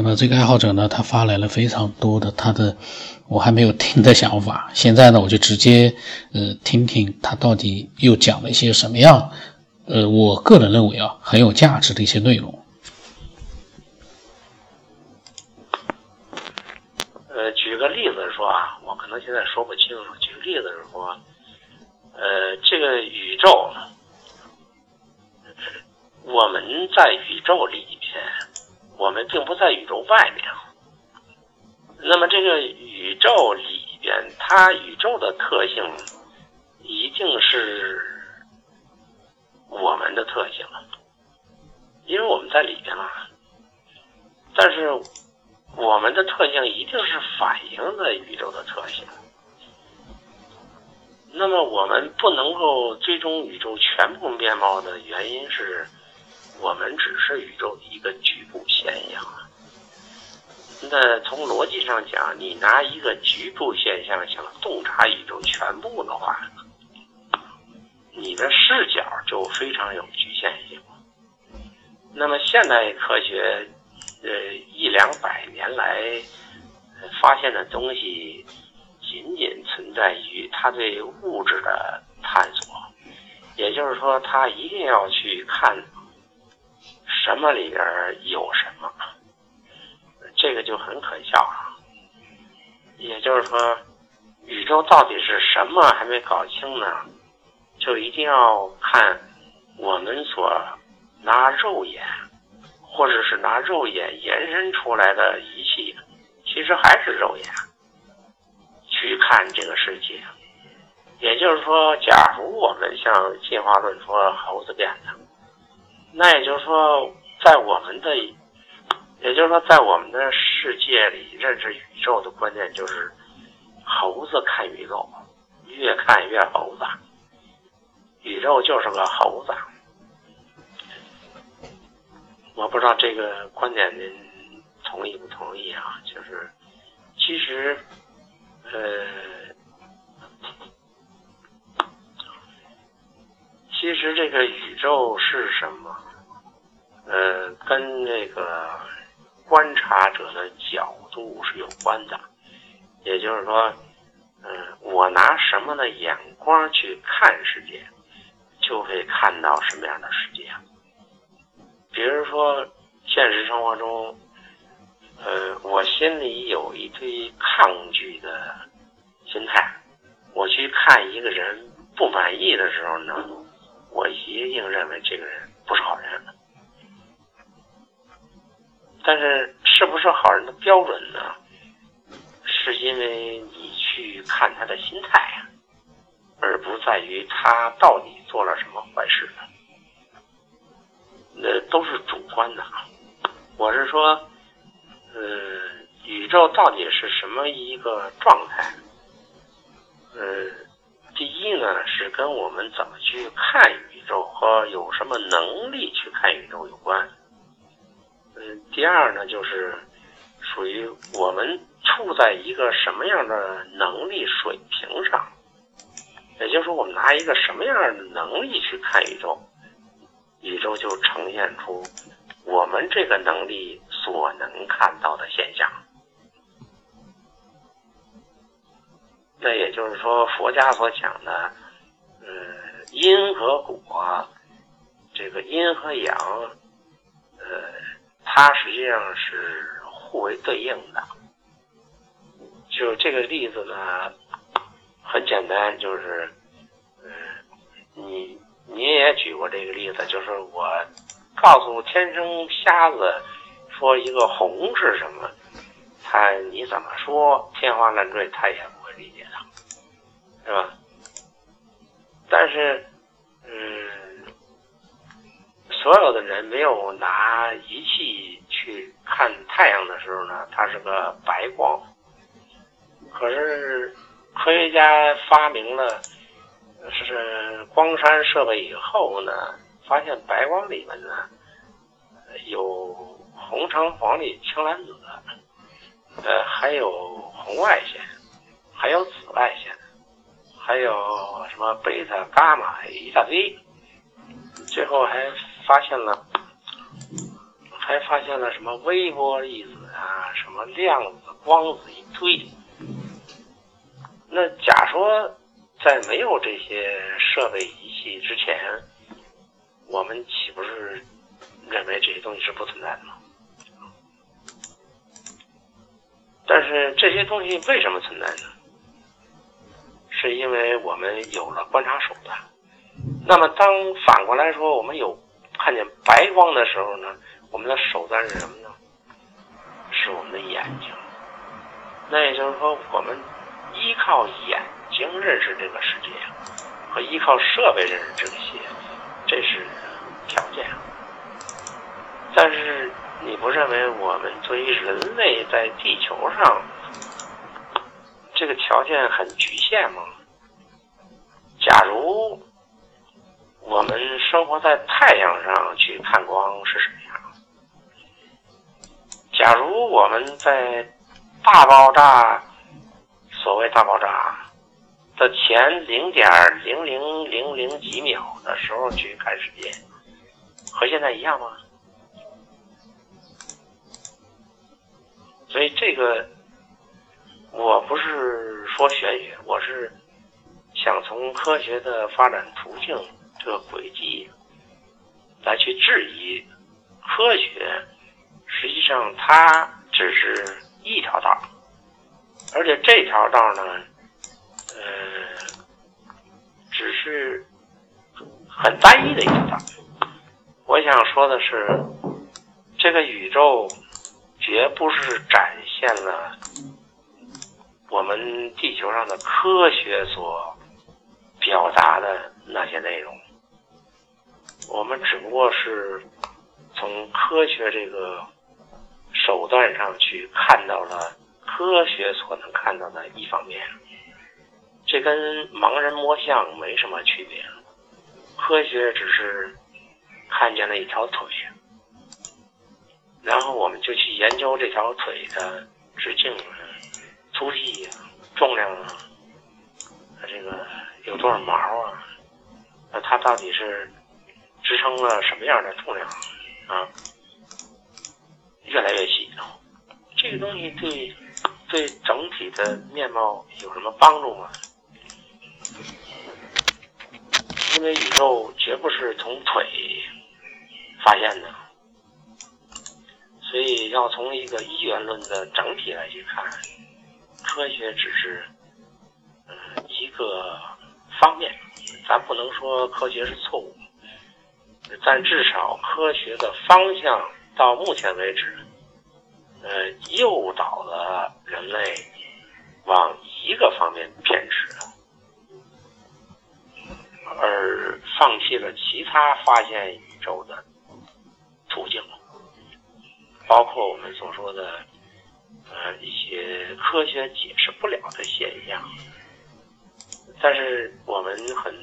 那么这个爱好者呢，他发来了非常多的他的我还没有听的想法。现在呢，我就直接呃听听他到底又讲了一些什么样，呃，我个人认为啊很有价值的一些内容。呃，举个例子说啊，我可能现在说不清楚。举个例子说，呃，这个宇宙，我们在宇宙里边。我们并不在宇宙外面，那么这个宇宙里边，它宇宙的特性一定是我们的特性，因为我们在里边嘛。但是我们的特性一定是反映了宇宙的特性。那么我们不能够追踪宇宙全部面貌的原因是。我们只是宇宙的一个局部现象。那从逻辑上讲，你拿一个局部现象想洞察宇宙全部的话，你的视角就非常有局限性。那么现代科学，呃，一两百年来发现的东西，仅仅存在于他对物质的探索，也就是说，他一定要去看。什么里边有什么，这个就很可笑了。也就是说，宇宙到底是什么还没搞清呢，就一定要看我们所拿肉眼，或者是拿肉眼延伸出来的仪器，其实还是肉眼去看这个世界。也就是说，假如我们像进化论说猴子变的。那也就是说，在我们的，也就是说，在我们的世界里，认识宇宙的观念就是猴子看宇宙，越看越猴子，宇宙就是个猴子。我不知道这个观点您同意不同意啊？就是，其实，呃，其实这个宇宙是什么？呃，跟那个观察者的角度是有关的，也就是说，嗯，我拿什么的眼光去看世界，就会看到什么样的世界。比如说，现实生活中，呃，我心里有一堆抗拒的心态，我去看一个人不满意的时候呢，我一定认为这个人不是好人。但是，是不是好人的标准呢？是因为你去看他的心态啊，而不在于他到底做了什么坏事呢？那都是主观的。我是说，呃，宇宙到底是什么一个状态？呃，第一呢，是跟我们怎么去看宇宙和有什么能力去看宇宙有关。嗯，第二呢，就是属于我们处在一个什么样的能力水平上，也就是说，我们拿一个什么样的能力去看宇宙，宇宙就呈现出我们这个能力所能看到的现象。那也就是说，佛家所讲的，嗯，因和果，这个阴和阳，呃。它实际上是互为对应的，就这个例子呢，很简单，就是，嗯，你你也举过这个例子，就是我告诉天生瞎子说一个红是什么，他你怎么说天花乱坠，他也，是吧？但是，嗯。所有的人没有拿仪器去看太阳的时候呢，它是个白光。可是科学家发明了是光栅设备以后呢，发现白光里面呢有红橙黄绿青蓝紫，呃，还有红外线，还有紫外线，还有什么贝塔、伽马一大堆，最后还。发现了，还发现了什么微波粒子啊，什么量子、光子一堆。那假说在没有这些设备仪器之前，我们岂不是认为这些东西是不存在的吗？但是这些东西为什么存在呢？是因为我们有了观察手段。那么当反过来说，我们有看见白光的时候呢？我们的手段是什么呢？是我们的眼睛。那也就是说，我们依靠眼睛认识这个世界，和依靠设备认识这些，这是条件。但是你不认为我们作为人类在地球上，这个条件很局限吗？假如我们生活在太阳上去看光是什么样？假如我们在大爆炸，所谓大爆炸的前零点零零零零几秒的时候去看世界，和现在一样吗？所以这个我不是说玄学，我是想从科学的发展途径这个轨迹来去质疑科学。实际上，它只是一条道，而且这条道呢，呃，只是很单一的一条道。我想说的是，这个宇宙绝不是展现了我们地球上的科学所表达的那些内容，我们只不过是从科学这个。手段上去看到了科学所能看到的一方面，这跟盲人摸象没什么区别。科学只是看见了一条腿，然后我们就去研究这条腿的直径、粗细、重量啊，这个有多少毛啊？那它到底是支撑了什么样的重量啊？越来越细，这个东西对对整体的面貌有什么帮助吗？因为宇宙绝不是从腿发现的，所以要从一个一元论的整体来去看，科学只是嗯一个方面，咱不能说科学是错误，但至少科学的方向。到目前为止，呃，诱导了人类往一个方面偏执，而放弃了其他发现宇宙的途径，包括我们所说的呃一些科学解释不了的现象。但是我们很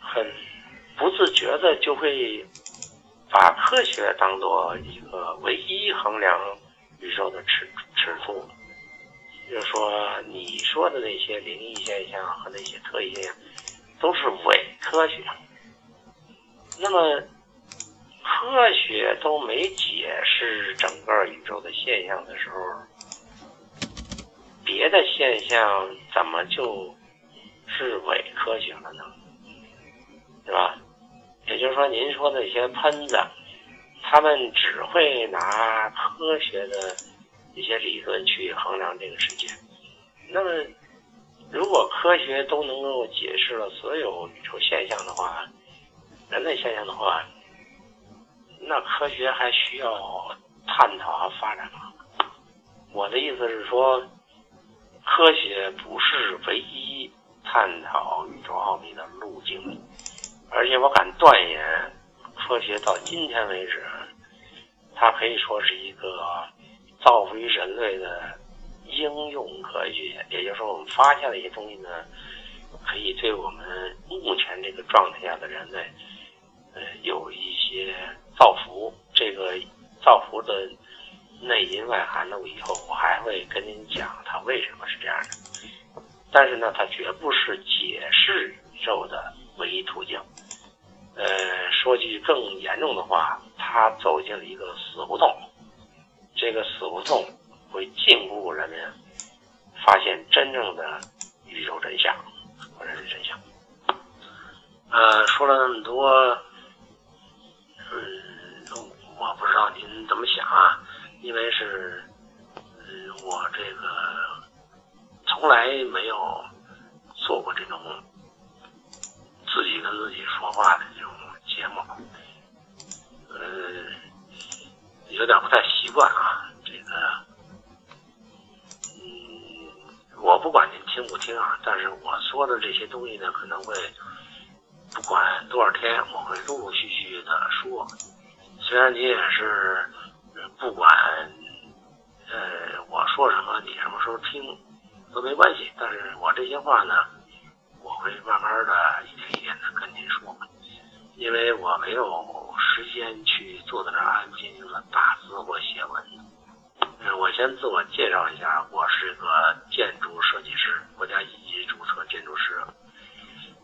很不自觉的就会。把科学当做一个唯一衡量宇宙的尺尺度，就是说，你说的那些灵异现象和那些特异现象都是伪科学。那么，科学都没解释整个宇宙的现象的时候，别的现象怎么就是伪科学了呢？是吧？也就是说，您说那些喷子，他们只会拿科学的一些理论去衡量这个世界。那么，如果科学都能够解释了所有宇宙现象的话，人类现象的话，那科学还需要探讨和发展吗？我的意思是说，科学不是唯一探讨宇宙奥秘的路径。而且我敢断言，科学到今天为止，它可以说是一个造福于人类的应用科学。也就是说，我们发现的一些东西呢，可以对我们目前这个状态下的人类，呃，有一些造福。这个造福的内因外涵呢，我以后我还会跟您讲它为什么是这样的。但是呢，它绝不是解释宇宙的唯一途径。呃，说句更严重的话，他走进了一个死胡同。这个死胡同会禁锢人们发现真正的宇宙真相或者是真相。呃，说了那么多，嗯，我不知道您怎么想啊？因为是，嗯，我这个从来没有做过这种自己跟自己说话的这种节目，呃，有点不太习惯啊。这个，嗯，我不管您听不听啊，但是我说的这些东西呢，可能会。不管多少天，我会陆陆续续的说。虽然你也是，不管，呃，我说什么，你什么时候听都没关系。但是我这些话呢，我会慢慢的一点一点的跟您说，因为我没有时间去坐在那安安静静的打字或写文。嗯，我先自我介绍一下，我是个建筑设计师，国家一级注册建筑师。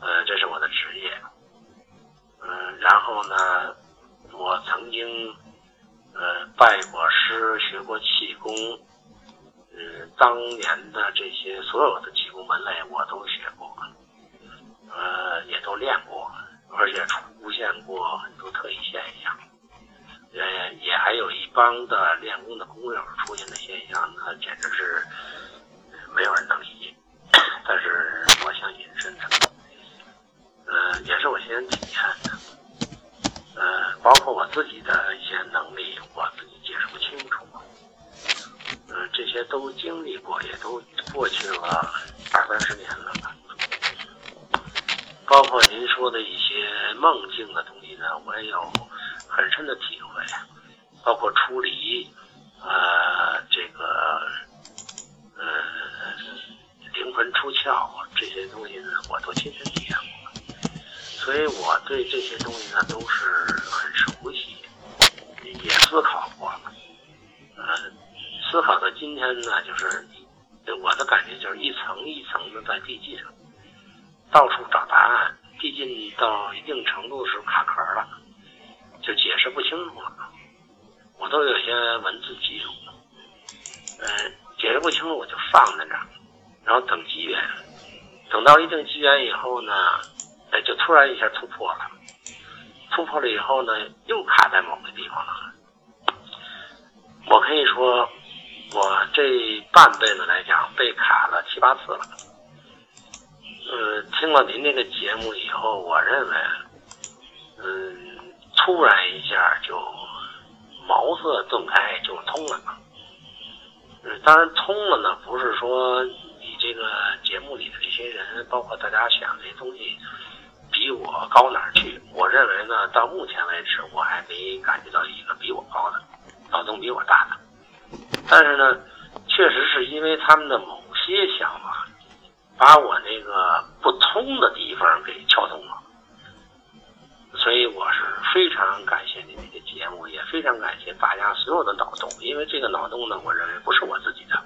呃，这是我的职业，嗯，然后呢，我曾经呃拜过师，学过气功，当年的这些所有的气功门类我都学过，呃，也都练过，而且出现过很多特异现象，呃，也还有一帮的练功的工友出现的现象，那简直是没有人能理解，但是我想引申的。呃，也是我亲身体验的，呃，包括我自己的一些能力，我自己解释不清楚，呃，这些都经历过，也都过去了二三十年了吧。包括您说的一些梦境的东西呢，我也有很深的体会，包括出离，呃，这个，呃，灵魂出窍这些东西呢，我都亲身体验过。所以我对这些东西呢都是很熟悉，也思考过，思考到今天呢，就是我的感觉就是一层一层的在递进，到处找答案，递进到一定程度是卡壳了，就解释不清楚了。我都有些文字记录，嗯，解释不清楚我就放在那儿，然后等机缘，等到一定机缘以后呢。哎，就突然一下突破了，突破了以后呢，又卡在某个地方了。我可以说，我这半辈子来讲，被卡了七八次了。呃，听了您这个节目以后，我认为，嗯，突然一下就茅塞顿开，就通了。嗯，当然通了呢，不是说你这个节目里的这些人，包括大家想这些东西。比我高哪儿去？我认为呢，到目前为止，我还没感觉到一个比我高的，脑洞比我大的。但是呢，确实是因为他们的某些想法，把我那个不通的地方给撬通了。所以我是非常感谢你这个节目，也非常感谢大家所有的脑洞，因为这个脑洞呢，我认为不是我自己的，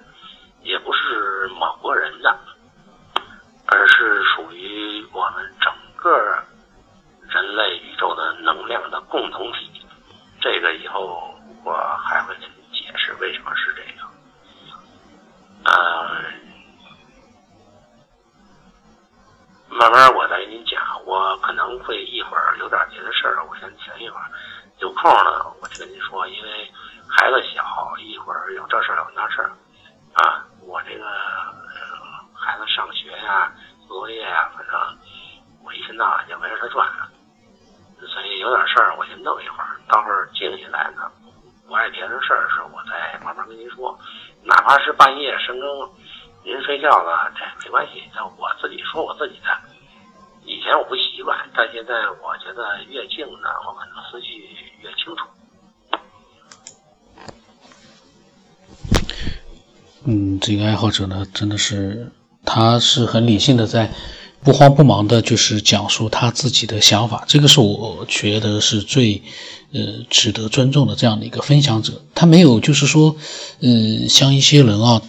也不是某个人的，而是属于我们整。个人类宇宙的能量的共同体，这个以后我还会给你解释为什么是这样。呃，慢慢我再给您讲，我可能会一会儿有点别的事儿，我先停一会儿。有空呢，我就跟您说，因为孩子小，一会儿有这事儿有那事儿啊。我这个孩子上学呀，作业呀，反正。我一天到晚就围着他转，所以有点事儿我先弄一会儿，到会儿静下来呢，不碍别的事儿的时候，我再慢慢跟您说。哪怕是半夜深更，您睡觉了，这没关系，那我自己说我自己的。以前我不习惯，但现在我觉得越静呢，我可能思绪越清楚。嗯，这个爱好者呢，真的是，他是很理性的在。不慌不忙的，就是讲述他自己的想法，这个是我觉得是最，呃，值得尊重的这样的一个分享者。他没有，就是说，嗯，像一些人啊，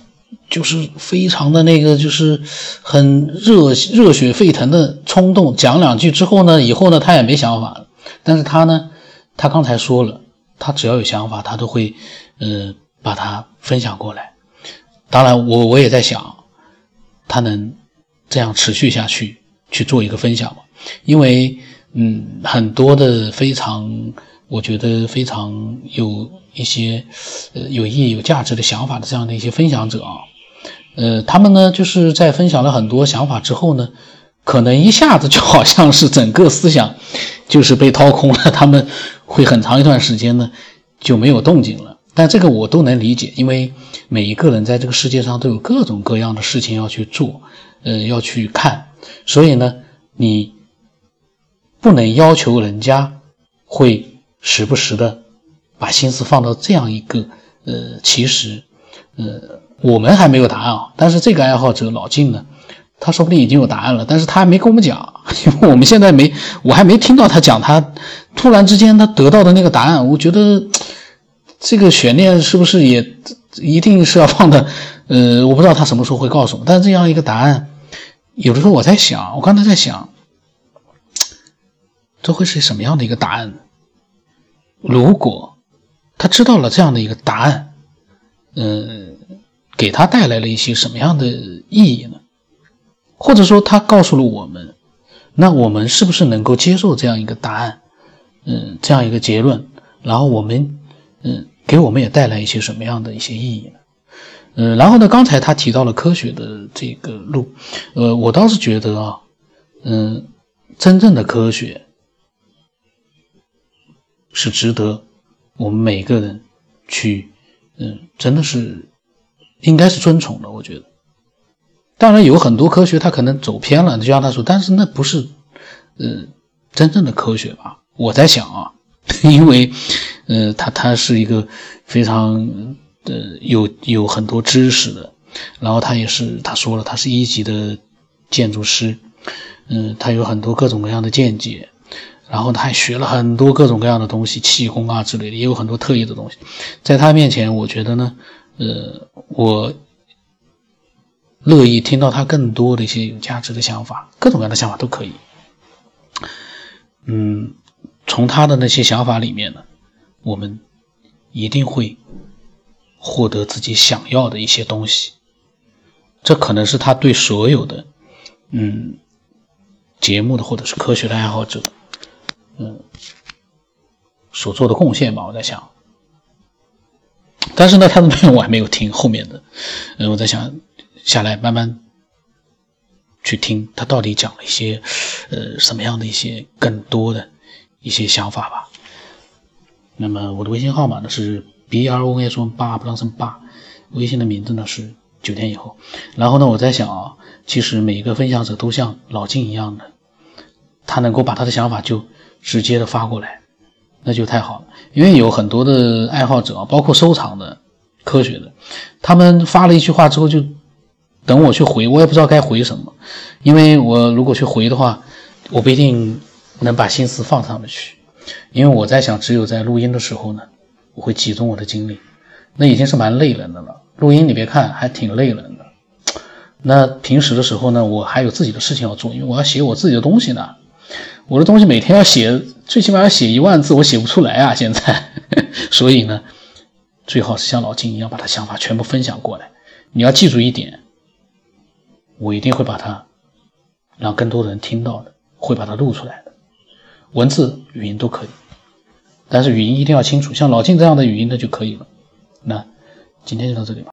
就是非常的那个，就是很热热血沸腾的冲动，讲两句之后呢，以后呢他也没想法了。但是他呢，他刚才说了，他只要有想法，他都会呃把它分享过来。当然，我我也在想，他能这样持续下去去做一个分享吗？因为嗯，很多的非常，我觉得非常有一些呃有意义、有价值的想法的这样的一些分享者啊。呃，他们呢，就是在分享了很多想法之后呢，可能一下子就好像是整个思想就是被掏空了，他们会很长一段时间呢就没有动静了。但这个我都能理解，因为每一个人在这个世界上都有各种各样的事情要去做，呃，要去看，所以呢，你不能要求人家会时不时的把心思放到这样一个，呃，其实，呃。我们还没有答案啊，但是这个爱好者老晋呢，他说不定已经有答案了，但是他还没跟我们讲，因为我们现在没，我还没听到他讲他突然之间他得到的那个答案，我觉得这个悬念是不是也一定是要放的？呃，我不知道他什么时候会告诉我，但是这样一个答案，有的时候我在想，我刚才在想，这会是什么样的一个答案？如果他知道了这样的一个答案，嗯。给他带来了一些什么样的意义呢？或者说，他告诉了我们，那我们是不是能够接受这样一个答案？嗯，这样一个结论，然后我们，嗯，给我们也带来一些什么样的一些意义呢？嗯，然后呢，刚才他提到了科学的这个路，呃，我倒是觉得啊，嗯，真正的科学是值得我们每个人去，嗯，真的是。应该是尊崇的，我觉得。当然有很多科学，它可能走偏了，就像他说，但是那不是，呃，真正的科学吧？我在想啊，因为，呃，他他是一个非常呃有有很多知识的，然后他也是他说了，他是一级的建筑师，嗯，他有很多各种各样的见解，然后他还学了很多各种各样的东西，气功啊之类的，也有很多特异的东西，在他面前，我觉得呢。呃，我乐意听到他更多的一些有价值的想法，各种各样的想法都可以。嗯，从他的那些想法里面呢，我们一定会获得自己想要的一些东西。这可能是他对所有的嗯节目的或者是科学的爱好者嗯所做的贡献吧。我在想。但是呢，他的内容我还没有听后面的，嗯，我在想下来慢慢去听他到底讲了一些，呃，什么样的一些更多的一些想法吧。那么我的微信号码呢是 b r o s 八不当成八，微信的名字呢是九天以后。然后呢，我在想啊，其实每一个分享者都像老金一样的，他能够把他的想法就直接的发过来。那就太好了，因为有很多的爱好者，包括收藏的、科学的，他们发了一句话之后，就等我去回，我也不知道该回什么，因为我如果去回的话，我不一定能把心思放上面去，因为我在想，只有在录音的时候呢，我会集中我的精力，那已经是蛮累人的了。录音你别看还挺累人的，那平时的时候呢，我还有自己的事情要做，因为我要写我自己的东西呢。我的东西每天要写，最起码要写一万字，我写不出来啊！现在，所以呢，最好是像老金一样，把他想法全部分享过来。你要记住一点，我一定会把它让更多的人听到的，会把它录出来的，文字、语音都可以，但是语音一定要清楚，像老金这样的语音的就可以了。那今天就到这里吧。